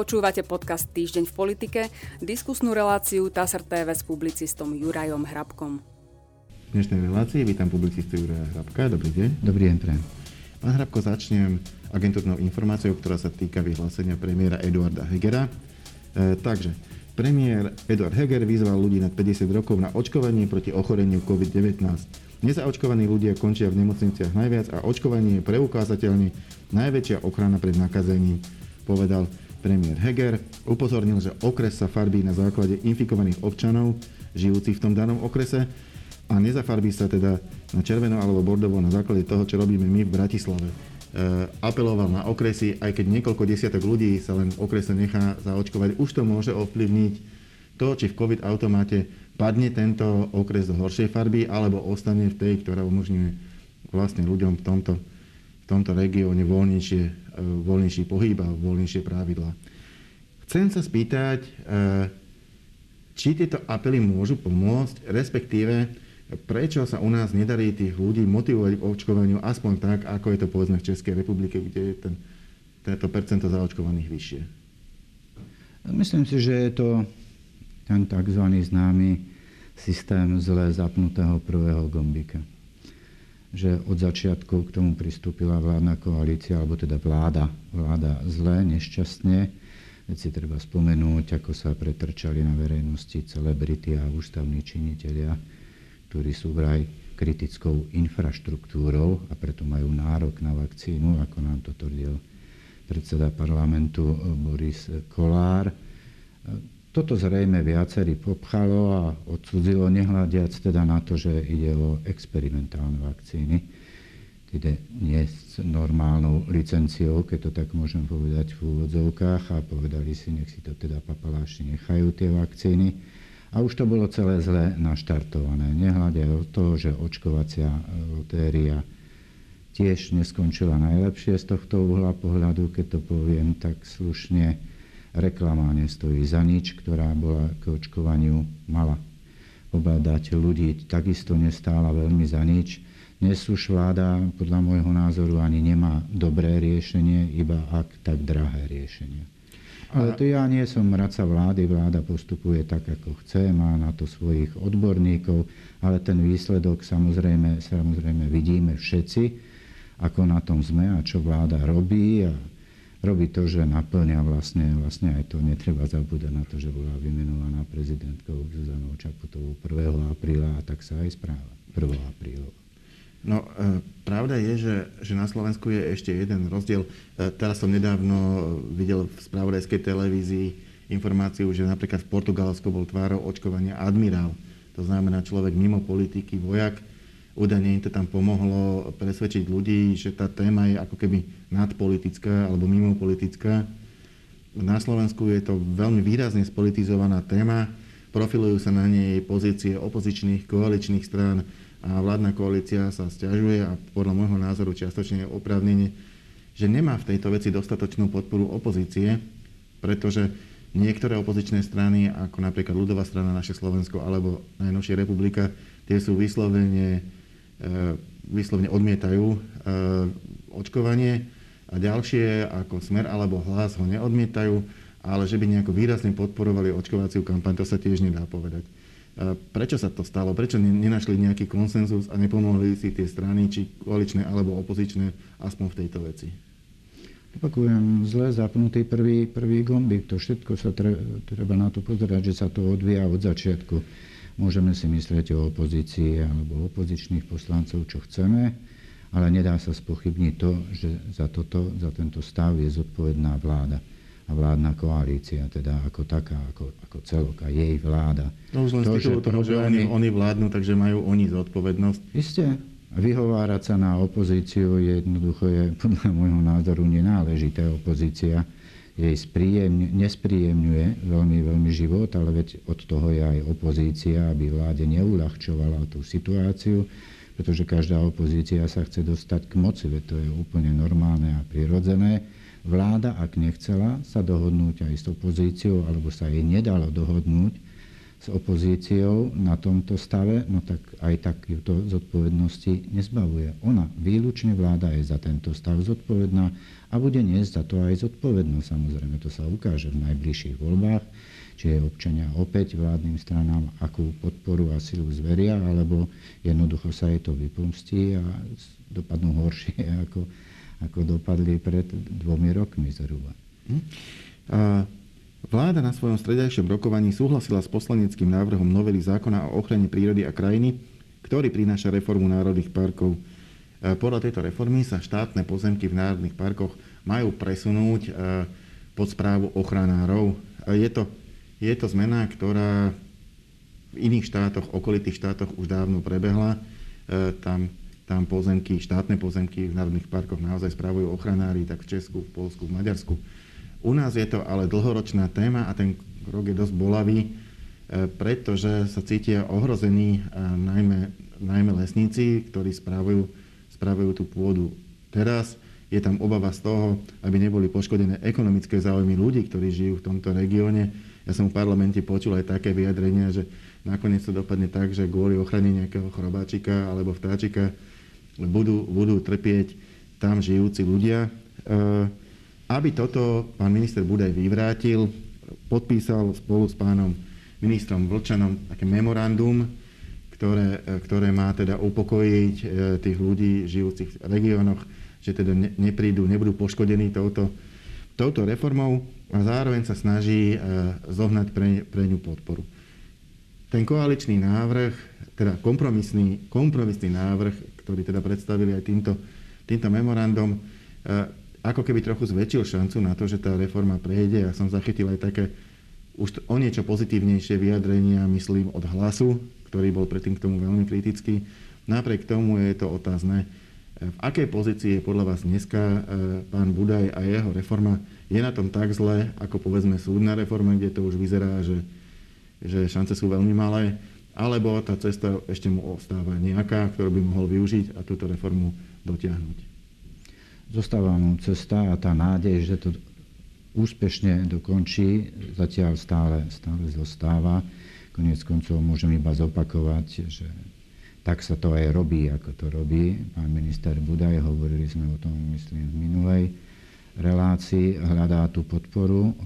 Počúvate podcast Týždeň v politike, diskusnú reláciu TASR TV s publicistom Jurajom Hrabkom. V dnešnej relácii vítam publicistu Juraja Hrabka. Dobrý deň. Dobrý deň, pre. Pán Hrabko, začnem agentúrnou informáciou, ktorá sa týka vyhlásenia premiéra Eduarda Hegera. E, takže, premiér Eduard Heger vyzval ľudí nad 50 rokov na očkovanie proti ochoreniu COVID-19. Nezaočkovaní ľudia končia v nemocniciach najviac a očkovanie je preukázateľne najväčšia ochrana pred nakazením, povedal premiér Heger. Upozornil, že okres sa farbí na základe infikovaných občanov žijúcich v tom danom okrese a nezafarbí sa teda na červeno alebo bordovo na základe toho, čo robíme my v Bratislave. E, apeloval na okresy, aj keď niekoľko desiatok ľudí sa len v okrese nechá zaočkovať, už to môže ovplyvniť to, či v COVID automáte padne tento okres do horšej farby, alebo ostane v tej, ktorá umožňuje vlastne ľuďom v tomto, v tomto regióne voľnejšie, voľnejší pohyb a voľnejšie pravidlá. Chcem sa spýtať, e, či tieto apely môžu pomôcť, respektíve prečo sa u nás nedarí tých ľudí motivovať k očkovaniu aspoň tak, ako je to povedzme v Českej republike, kde je ten, tento percento zaočkovaných vyššie. Myslím si, že je to ten tzv. známy systém zle zapnutého prvého gombika. Že od začiatku k tomu pristúpila vládna koalícia, alebo teda vláda, vláda zle, nešťastne. Veď si treba spomenúť, ako sa pretrčali na verejnosti celebrity a ústavní činitelia, ktorí sú vraj kritickou infraštruktúrou a preto majú nárok na vakcínu, ako nám to tvrdil predseda parlamentu Boris Kolár toto zrejme viacerí popchalo a odsudzilo, nehľadiac teda na to, že ide o experimentálne vakcíny, teda nie s normálnou licenciou, keď to tak môžem povedať v úvodzovkách a povedali si, nech si to teda papaláši nechajú tie vakcíny. A už to bolo celé zle naštartované. Nehľadia o to, že očkovacia lotéria tiež neskončila najlepšie z tohto uhla pohľadu, keď to poviem tak slušne reklama nestojí za nič, ktorá bola k očkovaniu mala pobádať ľudí, takisto nestála veľmi za nič. Dnes už vláda, podľa môjho názoru, ani nemá dobré riešenie, iba ak tak drahé riešenie. Ale to ja nie som radca vlády, vláda postupuje tak, ako chce, má na to svojich odborníkov, ale ten výsledok samozrejme, samozrejme vidíme všetci, ako na tom sme a čo vláda robí a robí to, že naplňa vlastne, vlastne aj to, netreba zabúdať na to, že bola vymenovaná prezidentkou Zuzanou Čaputovou 1. apríla a tak sa aj správa 1. apríla. No, e, pravda je, že, že na Slovensku je ešte jeden rozdiel. E, teraz som nedávno videl v spravodajskej televízii informáciu, že napríklad v Portugalsku bol tvárou očkovania admirál. To znamená človek mimo politiky, vojak, údajne im to tam pomohlo presvedčiť ľudí, že tá téma je ako keby nadpolitická alebo mimopolitická. Na Slovensku je to veľmi výrazne spolitizovaná téma, profilujú sa na nej pozície opozičných koaličných strán a vládna koalícia sa stiažuje a podľa môjho názoru čiastočne oprávnenie, že nemá v tejto veci dostatočnú podporu opozície, pretože niektoré opozičné strany, ako napríklad ľudová strana Naše Slovensko alebo najnovšia republika, tie sú vyslovene vyslovne odmietajú e, očkovanie a ďalšie ako Smer alebo Hlas ho neodmietajú, ale že by nejako výrazne podporovali očkovaciu kampaň, to sa tiež nedá povedať. E, prečo sa to stalo? Prečo nenašli nejaký konsenzus a nepomohli si tie strany, či koaličné alebo opozičné, aspoň v tejto veci? Opakujem, zle zapnutý prvý, prvý gombík. To všetko sa treba na to pozerať, že sa to odvíja od začiatku. Môžeme si myslieť o opozícii alebo opozičných poslancov, čo chceme, ale nedá sa spochybniť to, že za, toto, za tento stav je zodpovedná vláda a vládna koalícia, teda ako taká, ako, ako celok a jej vláda. No už len to, z toho, problémy... že oni, oni vládnu, takže majú oni zodpovednosť. Isté. Vyhovárať sa na opozíciu jednoducho je podľa môjho názoru nenáležité opozícia jej spríjemňuje, nespríjemňuje veľmi, veľmi život, ale veď od toho je aj opozícia, aby vláde neulahčovala tú situáciu, pretože každá opozícia sa chce dostať k moci, veď to je úplne normálne a prirodzené. Vláda, ak nechcela sa dohodnúť aj s opozíciou, alebo sa jej nedalo dohodnúť, s opozíciou na tomto stave, no tak aj tak ju to zodpovednosti nezbavuje. Ona, výlučne vláda je za tento stav zodpovedná a bude niesť za to aj zodpovednosť. Samozrejme, to sa ukáže v najbližších voľbách, či je občania opäť vládnym stranám akú podporu a silu zveria, alebo jednoducho sa jej to vypomstí a dopadnú horšie, ako, ako dopadli pred dvomi rokmi zhruba. Hm? A Vláda na svojom stredajšom rokovaní súhlasila s poslaneckým návrhom novely zákona o ochrane prírody a krajiny, ktorý prináša reformu národných parkov. E, podľa tejto reformy sa štátne pozemky v národných parkoch majú presunúť e, pod správu ochranárov. E, je to, je to zmena, ktorá v iných štátoch, okolitých štátoch už dávno prebehla. Tam, tam pozemky, štátne pozemky v národných parkoch naozaj spravujú ochranári, tak v Česku, v Polsku, v Maďarsku. U nás je to ale dlhoročná téma a ten krok je dosť bolavý, e, pretože sa cítia ohrození e, najmä, najmä lesníci, ktorí spravujú, spravujú tú pôdu. Teraz je tam obava z toho, aby neboli poškodené ekonomické záujmy ľudí, ktorí žijú v tomto regióne. Ja som v parlamente počul aj také vyjadrenia, že nakoniec to dopadne tak, že kvôli ochrane nejakého chrobáčika alebo vtáčika budú, budú trpieť tam žijúci ľudia. E, aby toto pán minister Budaj vyvrátil, podpísal spolu s pánom ministrom Vlčanom také memorandum, ktoré, ktoré má teda upokojiť e, tých ľudí žijúcich v regiónoch, že teda neprídu, nebudú poškodení touto, touto reformou a zároveň sa snaží e, zohnať pre, pre ňu podporu. Ten koaličný návrh, teda kompromisný, kompromisný návrh, ktorý teda predstavili aj týmto, týmto memorandum, e, ako keby trochu zväčšil šancu na to, že tá reforma prejde. Ja som zachytil aj také už o niečo pozitívnejšie vyjadrenia, myslím, od hlasu, ktorý bol predtým k tomu veľmi kritický. Napriek tomu je to otázne, v akej pozícii je podľa vás dneska e, pán Budaj a jeho reforma? Je na tom tak zle, ako povedzme súdna reforma, kde to už vyzerá, že, že šance sú veľmi malé, alebo tá cesta ešte mu ostáva nejaká, ktorú by mohol využiť a túto reformu dotiahnuť? Zostáva mu cesta a tá nádej, že to úspešne dokončí, zatiaľ stále, stále zostáva. Konec koncov môžem iba zopakovať, že tak sa to aj robí, ako to robí pán minister Budaj. Hovorili sme o tom, myslím, v minulej relácii. Hľadá tú podporu.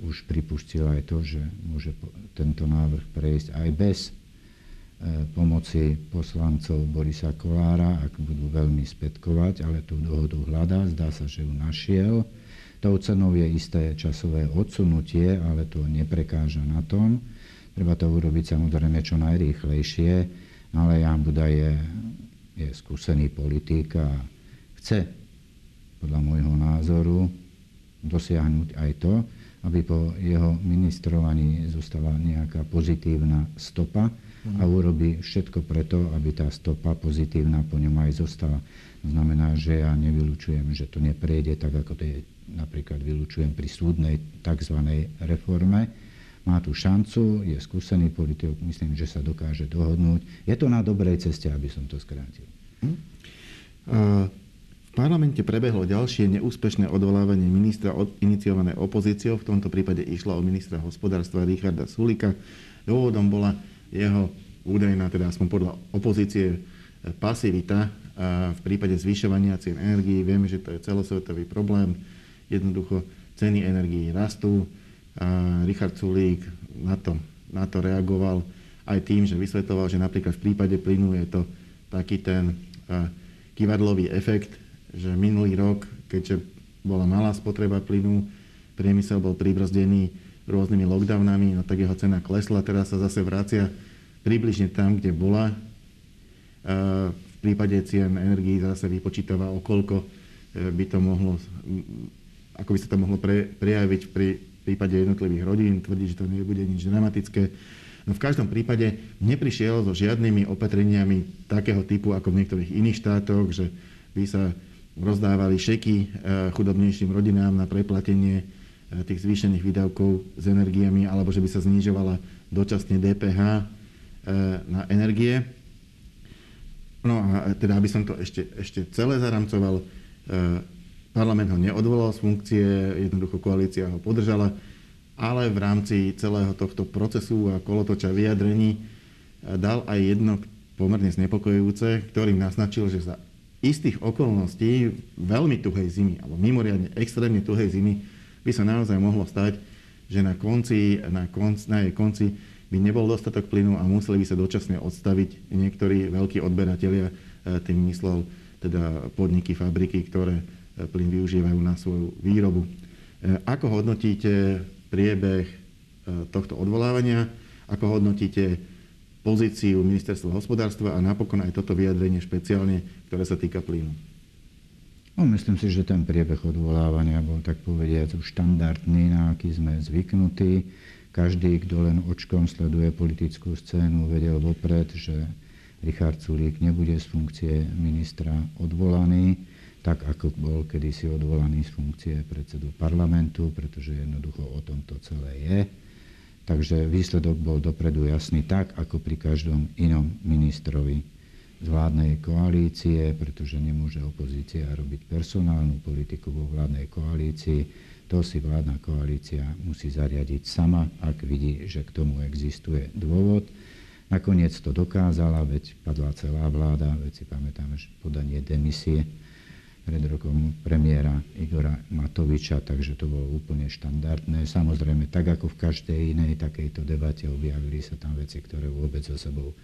Už pripustil aj to, že môže tento návrh prejsť aj bez pomoci poslancov Borisa Kolára, ak budú veľmi spätkovať, ale tú dohodu hľadá, zdá sa, že ju našiel. Tou cenou je isté časové odsunutie, ale to neprekáža na tom. Treba to urobiť samozrejme čo najrýchlejšie, ale Jan Buda je, je skúsený politik a chce podľa môjho názoru dosiahnuť aj to, aby po jeho ministrovaní zostala nejaká pozitívna stopa, a urobí všetko preto, aby tá stopa pozitívna po ňom aj zostala. To znamená, že ja nevylučujem, že to neprejde tak, ako to je, napríklad vylučujem pri súdnej tzv. reforme. Má tu šancu, je skúsený politik, myslím, že sa dokáže dohodnúť. Je to na dobrej ceste, aby som to skrátil. Hm? V parlamente prebehlo ďalšie neúspešné odvolávanie ministra iniciované opozíciou. V tomto prípade išlo o ministra hospodárstva Richarda Sulika. Dôvodom bola jeho údajná, teda aspoň podľa opozície, e, pasivita v prípade zvyšovania cien energií. Vieme, že to je celosvetový problém. Jednoducho ceny energií rastú. A Richard Sulík na to, na to reagoval aj tým, že vysvetoval, že napríklad v prípade plynu je to taký ten kivadlový efekt, že minulý rok, keďže bola malá spotreba plynu, priemysel bol pribrzdený rôznymi lockdownami, no tak jeho cena klesla, teraz sa zase vracia približne tam, kde bola. V prípade cien energií zase vypočítava, koľko e, by to mohlo, ako by sa to mohlo pre, prejaviť pri prípade jednotlivých rodín. Tvrdí, že to nebude nič dramatické. No v každom prípade neprišiel so žiadnymi opatreniami takého typu, ako v niektorých iných štátoch, že by sa rozdávali šeky e, chudobnejším rodinám na preplatenie E, tých zvýšených výdavkov s energiami, alebo že by sa znižovala dočasne DPH e, na energie. No a teda, aby som to ešte, ešte celé zaramcoval, e, parlament ho neodvolal z funkcie, jednoducho koalícia ho podržala, ale v rámci celého tohto procesu a kolotoča vyjadrení dal aj jedno pomerne znepokojujúce, ktorým naznačil, že za istých okolností veľmi tuhej zimy, alebo mimoriadne extrémne tuhej zimy, by sa naozaj mohlo stať, že na, konci, na, konc, na jej konci by nebol dostatok plynu a museli by sa dočasne odstaviť niektorí veľkí odberatelia, e, tým myslel teda podniky, fabriky, ktoré e, plyn využívajú na svoju výrobu. E, ako hodnotíte priebeh tohto odvolávania? Ako hodnotíte pozíciu ministerstva hospodárstva a napokon aj toto vyjadrenie špeciálne, ktoré sa týka plynu. No, myslím si, že ten priebeh odvolávania bol tak povediať už štandardný, na aký sme zvyknutí. Každý, kto len očkom sleduje politickú scénu, vedel vopred, že Richard Sulík nebude z funkcie ministra odvolaný, tak ako bol kedysi odvolaný z funkcie predsedu parlamentu, pretože jednoducho o tom to celé je. Takže výsledok bol dopredu jasný tak, ako pri každom inom ministrovi z vládnej koalície, pretože nemôže opozícia robiť personálnu politiku vo vládnej koalícii. To si vládna koalícia musí zariadiť sama, ak vidí, že k tomu existuje dôvod. Nakoniec to dokázala, veď padla celá vláda, veď si pamätáme, že podanie demisie pred rokom premiéra Igora Matoviča, takže to bolo úplne štandardné. Samozrejme, tak ako v každej inej takejto debate objavili sa tam veci, ktoré vôbec so sebou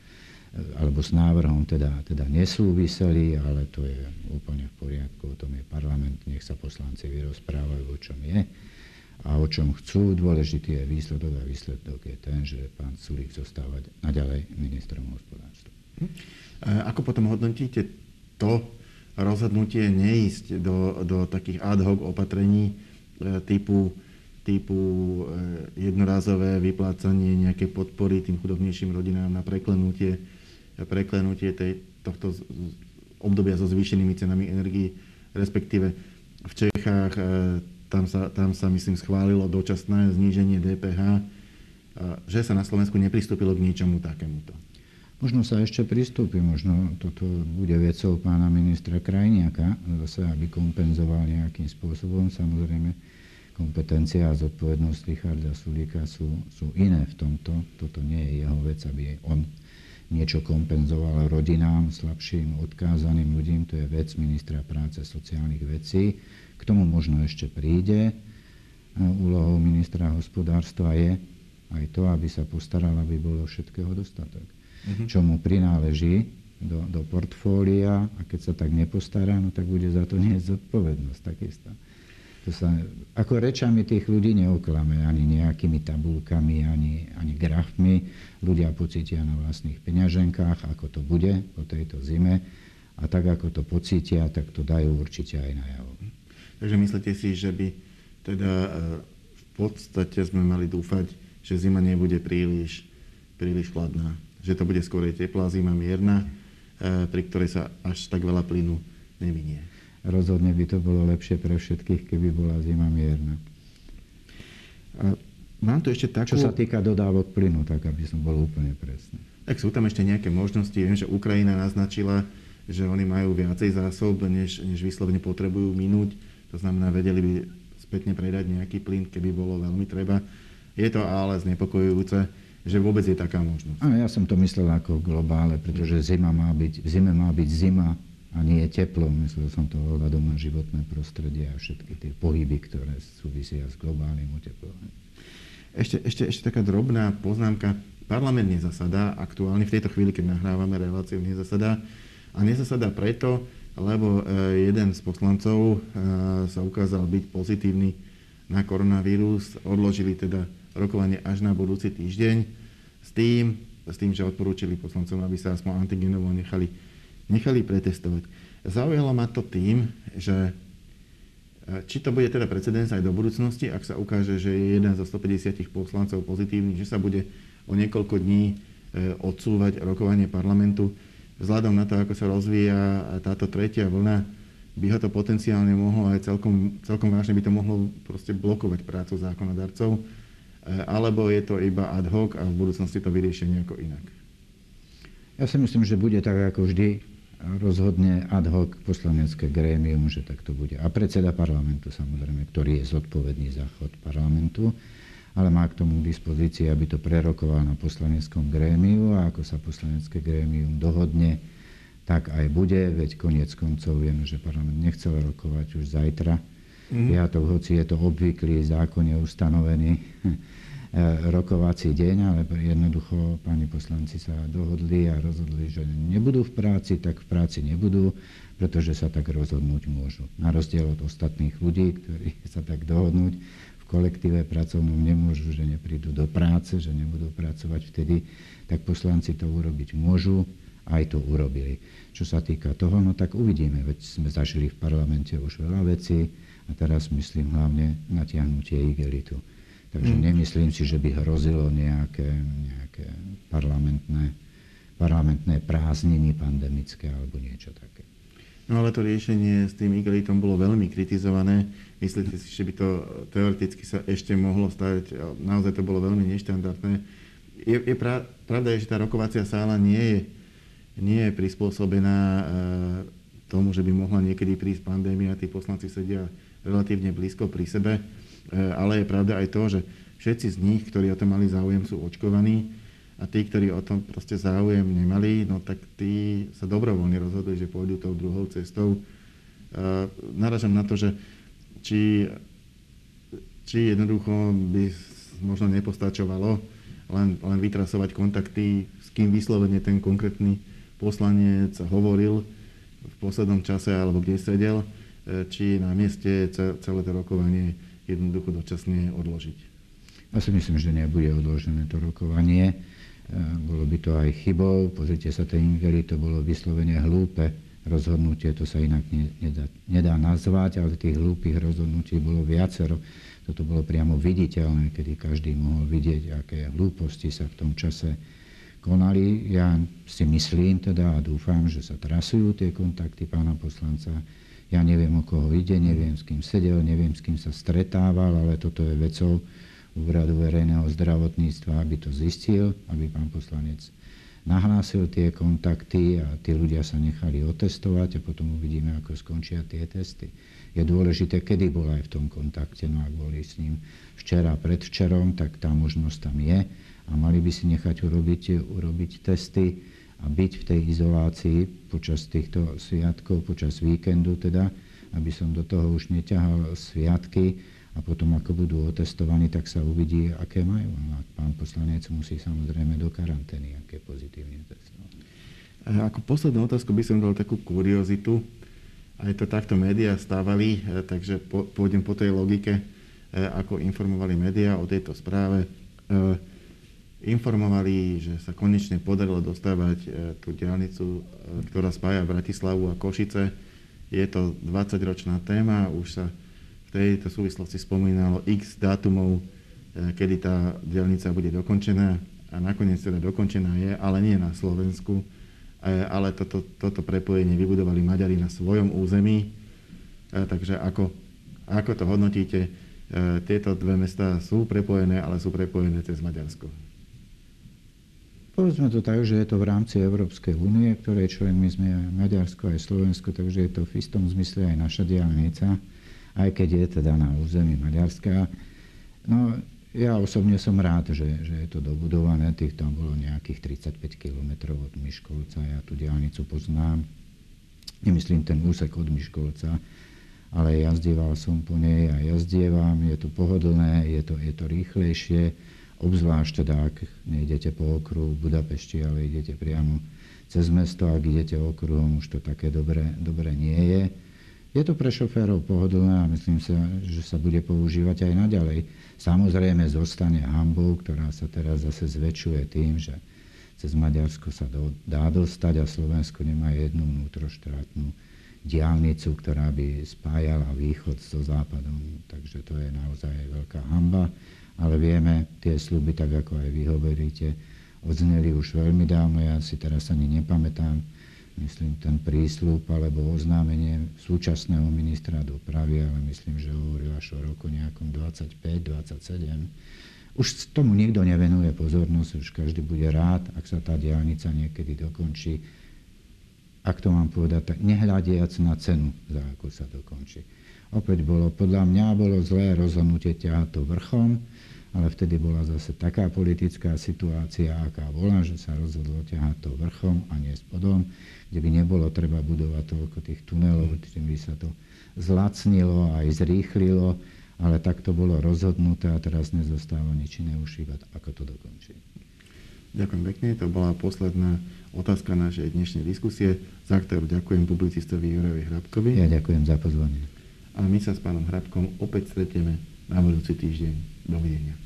alebo s návrhom teda, teda nesúviseli, ale to je úplne v poriadku, o tom je parlament, nech sa poslanci vyrozprávajú, o čom je a o čom chcú. Dôležitý je výsledok a výsledok je ten, že pán Sulík zostáva naďalej ministrom hospodárstva. Ako potom hodnotíte to, rozhodnutie neísť do, do takých ad hoc opatrení e, typu, typu e, jednorázové vyplácanie nejakej podpory tým chudobnejším rodinám na preklenutie, preklenutie tej, tohto obdobia so zvýšenými cenami energii, respektíve v Čechách e, tam sa, tam sa myslím schválilo dočasné zníženie DPH, že sa na Slovensku nepristúpilo k ničomu takémuto. Možno sa ešte pristúpi, možno toto bude vecou pána ministra Krajniaka, zase aby kompenzoval nejakým spôsobom. Samozrejme, kompetencia a zodpovednosť Richarda Sulíka sú, sú iné v tomto. Toto nie je jeho vec, aby on niečo kompenzoval rodinám, slabším, odkázaným ľudím. To je vec ministra práce sociálnych vecí. K tomu možno ešte príde. Úlohou ministra hospodárstva je aj to, aby sa postaral, aby bolo všetkého dostatok uh-huh. čo mu prináleží do, do portfólia a keď sa tak nepostará, no tak bude za to niesť zodpovednosť takisto. To sa, ako rečami tých ľudí neoklame, ani nejakými tabulkami, ani, ani grafmi. Ľudia pocítia na vlastných peňaženkách, ako to bude po tejto zime. A tak, ako to pocítia, tak to dajú určite aj najavo. Takže myslíte si, že by teda e, v podstate sme mali dúfať, že zima nebude príliš, príliš chladná? že to bude skôr teplá zima, mierna, e, pri ktorej sa až tak veľa plynu neminie. Rozhodne by to bolo lepšie pre všetkých, keby bola zima mierna. A mám tu ešte takú... Čo sa týka dodávok plynu, tak aby som bol úplne presný. Tak sú tam ešte nejaké možnosti. Viem, že Ukrajina naznačila, že oni majú viacej zásob, než, než vyslovene potrebujú minúť. To znamená, vedeli by spätne predať nejaký plyn, keby bolo veľmi treba. Je to ale znepokojujúce že vôbec je taká možnosť. A ja som to myslel ako globále, pretože zima má byť, v zime má byť zima a nie je teplo. Myslel som to ohľadom na životné prostredie a všetky tie pohyby, ktoré súvisia s globálnym oteplovaním. Ešte, ešte, ešte taká drobná poznámka. Parlament nezasadá aktuálne, v tejto chvíli, keď nahrávame reláciu, nezasadá. A nezasadá preto, lebo e, jeden z poslancov e, sa ukázal byť pozitívny na koronavírus. Odložili teda rokovanie až na budúci týždeň s tým, s tým, že odporúčili poslancom, aby sa aspoň antigenovo nechali, nechali pretestovať. Zaujalo ma to tým, že e, či to bude teda precedens aj do budúcnosti, ak sa ukáže, že je jeden zo 150 poslancov pozitívny, že sa bude o niekoľko dní e, odsúvať rokovanie parlamentu. Vzhľadom na to, ako sa rozvíja táto tretia vlna, by ho to potenciálne mohlo aj celkom, celkom vážne by to mohlo proste blokovať prácu zákonodarcov. Eh, alebo je to iba ad hoc a v budúcnosti to vyriešia nejako inak? Ja si myslím, že bude tak ako vždy rozhodne ad hoc poslanecké grémium, že tak to bude. A predseda parlamentu samozrejme, ktorý je zodpovedný za chod parlamentu. ale má k tomu k dispozícii, aby to prerokoval na poslaneckom grémiu a ako sa poslanecké grémium dohodne, tak aj bude, veď koniec koncov viem, že parlament nechcel rokovať už zajtra. Mm. Ja to, hoci je to obvyklý zákonne ustanovený rokovací deň, ale jednoducho páni poslanci sa dohodli a rozhodli, že nebudú v práci, tak v práci nebudú, pretože sa tak rozhodnúť môžu. Na rozdiel od ostatných ľudí, ktorí sa tak dohodnúť kolektíve pracovnom nemôžu, že neprídu do práce, že nebudú pracovať vtedy, tak poslanci to urobiť môžu, aj to urobili. Čo sa týka toho, no tak uvidíme, veď sme zažili v parlamente už veľa vecí a teraz myslím hlavne natiahnutie igelitu. Takže mm. nemyslím si, že by hrozilo nejaké, nejaké parlamentné, parlamentné prázdniny pandemické alebo niečo také. No ale to riešenie s tým igelitom bolo veľmi kritizované. Myslíte si, že by to teoreticky sa ešte mohlo stať? Naozaj to bolo veľmi neštandardné. Je, je pra, pravda, že tá rokovacia sála nie je, nie je prispôsobená e, tomu, že by mohla niekedy prísť pandémia, tí poslanci sedia relatívne blízko pri sebe. E, ale je pravda aj to, že všetci z nich, ktorí o to mali záujem, sú očkovaní a tí, ktorí o tom proste záujem nemali, no tak tí sa dobrovoľne rozhodli, že pôjdu tou druhou cestou. Naražam na to, že či, či jednoducho by možno nepostačovalo len, len vytrasovať kontakty, s kým vyslovene ten konkrétny poslanec hovoril v poslednom čase alebo kde sedel, e, či na mieste celé to rokovanie jednoducho dočasne odložiť. Ja si myslím, že nebude odložené to rokovanie bolo by to aj chybou. Pozrite sa, ten Ingeli, to bolo vyslovene hlúpe rozhodnutie, to sa inak nedá, nedá nazvať, ale tých hlúpých rozhodnutí bolo viacero. Toto bolo priamo viditeľné, kedy každý mohol vidieť, aké hlúposti sa v tom čase konali. Ja si myslím teda a dúfam, že sa trasujú tie kontakty pána poslanca. Ja neviem, o koho ide, neviem, s kým sedel, neviem, s kým sa stretával, ale toto je vecou, úradu verejného zdravotníctva, aby to zistil, aby pán poslanec nahlásil tie kontakty a tí ľudia sa nechali otestovať a potom uvidíme, ako skončia tie testy. Je dôležité, kedy bol aj v tom kontakte, no ak boli s ním včera, predvčerom, tak tá možnosť tam je a mali by si nechať urobiť, urobiť testy a byť v tej izolácii počas týchto sviatkov, počas víkendu teda, aby som do toho už neťahal sviatky, a potom ako budú otestovaní, tak sa uvidí, aké majú. A pán poslanec musí samozrejme do karantény, aké pozitívne testovať. Ako poslednú otázku by som dal takú kuriozitu. Aj to takto médiá stávali, e, takže pôjdem po tej logike, e, ako informovali médiá o tejto správe. E, informovali, že sa konečne podarilo dostávať tú diálnicu, ktorá spája Bratislavu a Košice. Je to 20-ročná téma, už sa tejto súvislosti spomínalo x dátumov, e, kedy tá dielnica bude dokončená a nakoniec teda dokončená je, ale nie na Slovensku, e, ale toto, toto prepojenie vybudovali Maďari na svojom území. E, takže ako, ako to hodnotíte? Tieto dve mesta sú prepojené, ale sú prepojené cez Maďarsko. Povedzme to tak, že je to v rámci Európskej únie, ktorej členmi sme aj Maďarsko, aj Slovensko, takže je to v istom zmysle aj naša diálnica aj keď je teda na území Maďarska. No, ja osobne som rád, že, že je to dobudované, tých tam bolo nejakých 35 km od Miškolca, ja tú diálnicu poznám. Nemyslím ten úsek od Miškolca, ale jazdieval som po nej a jazdievam, je to pohodlné, je to, je to rýchlejšie, obzvlášť teda, ak nejdete po okruhu v Budapešti, ale idete priamo cez mesto, ak idete okruhom, už to také dobre, dobre nie je. Je to pre šoférov pohodlné a myslím sa, že sa bude používať aj naďalej. Samozrejme zostane hambou, ktorá sa teraz zase zväčšuje tým, že cez Maďarsko sa do, dá dostať a Slovensko nemá jednu vnútroštátnu diálnicu, ktorá by spájala východ so západom. Takže to je naozaj veľká hamba. Ale vieme, tie sluby, tak ako aj vy hovoríte, odzneli už veľmi dávno. Ja si teraz ani nepamätám, myslím, ten prísľub alebo oznámenie súčasného ministra dopravy, ale myslím, že hovoril až o roku nejakom 25-27. Už tomu nikto nevenuje pozornosť, už každý bude rád, ak sa tá diálnica niekedy dokončí. Ak to mám povedať, tak nehľadiac na cenu, za ako sa dokončí. Opäť bolo, podľa mňa bolo zlé rozhodnutie ťahať to vrchom, ale vtedy bola zase taká politická situácia, aká bola, že sa rozhodlo ťahať to vrchom a nie spodom, kde by nebolo treba budovať toľko tých tunelov, tým by sa to zlacnilo aj zrýchlilo, ale tak to bolo rozhodnuté a teraz nezostáva nič iné už iba ako to dokončiť. Ďakujem pekne, to bola posledná otázka našej dnešnej diskusie, za ktorú ďakujem publicistovi Jurovi Hrabkovi. Ja ďakujem za pozvanie. A my sa s pánom Hrabkom opäť stretieme na budúci týždeň. Dovidenia.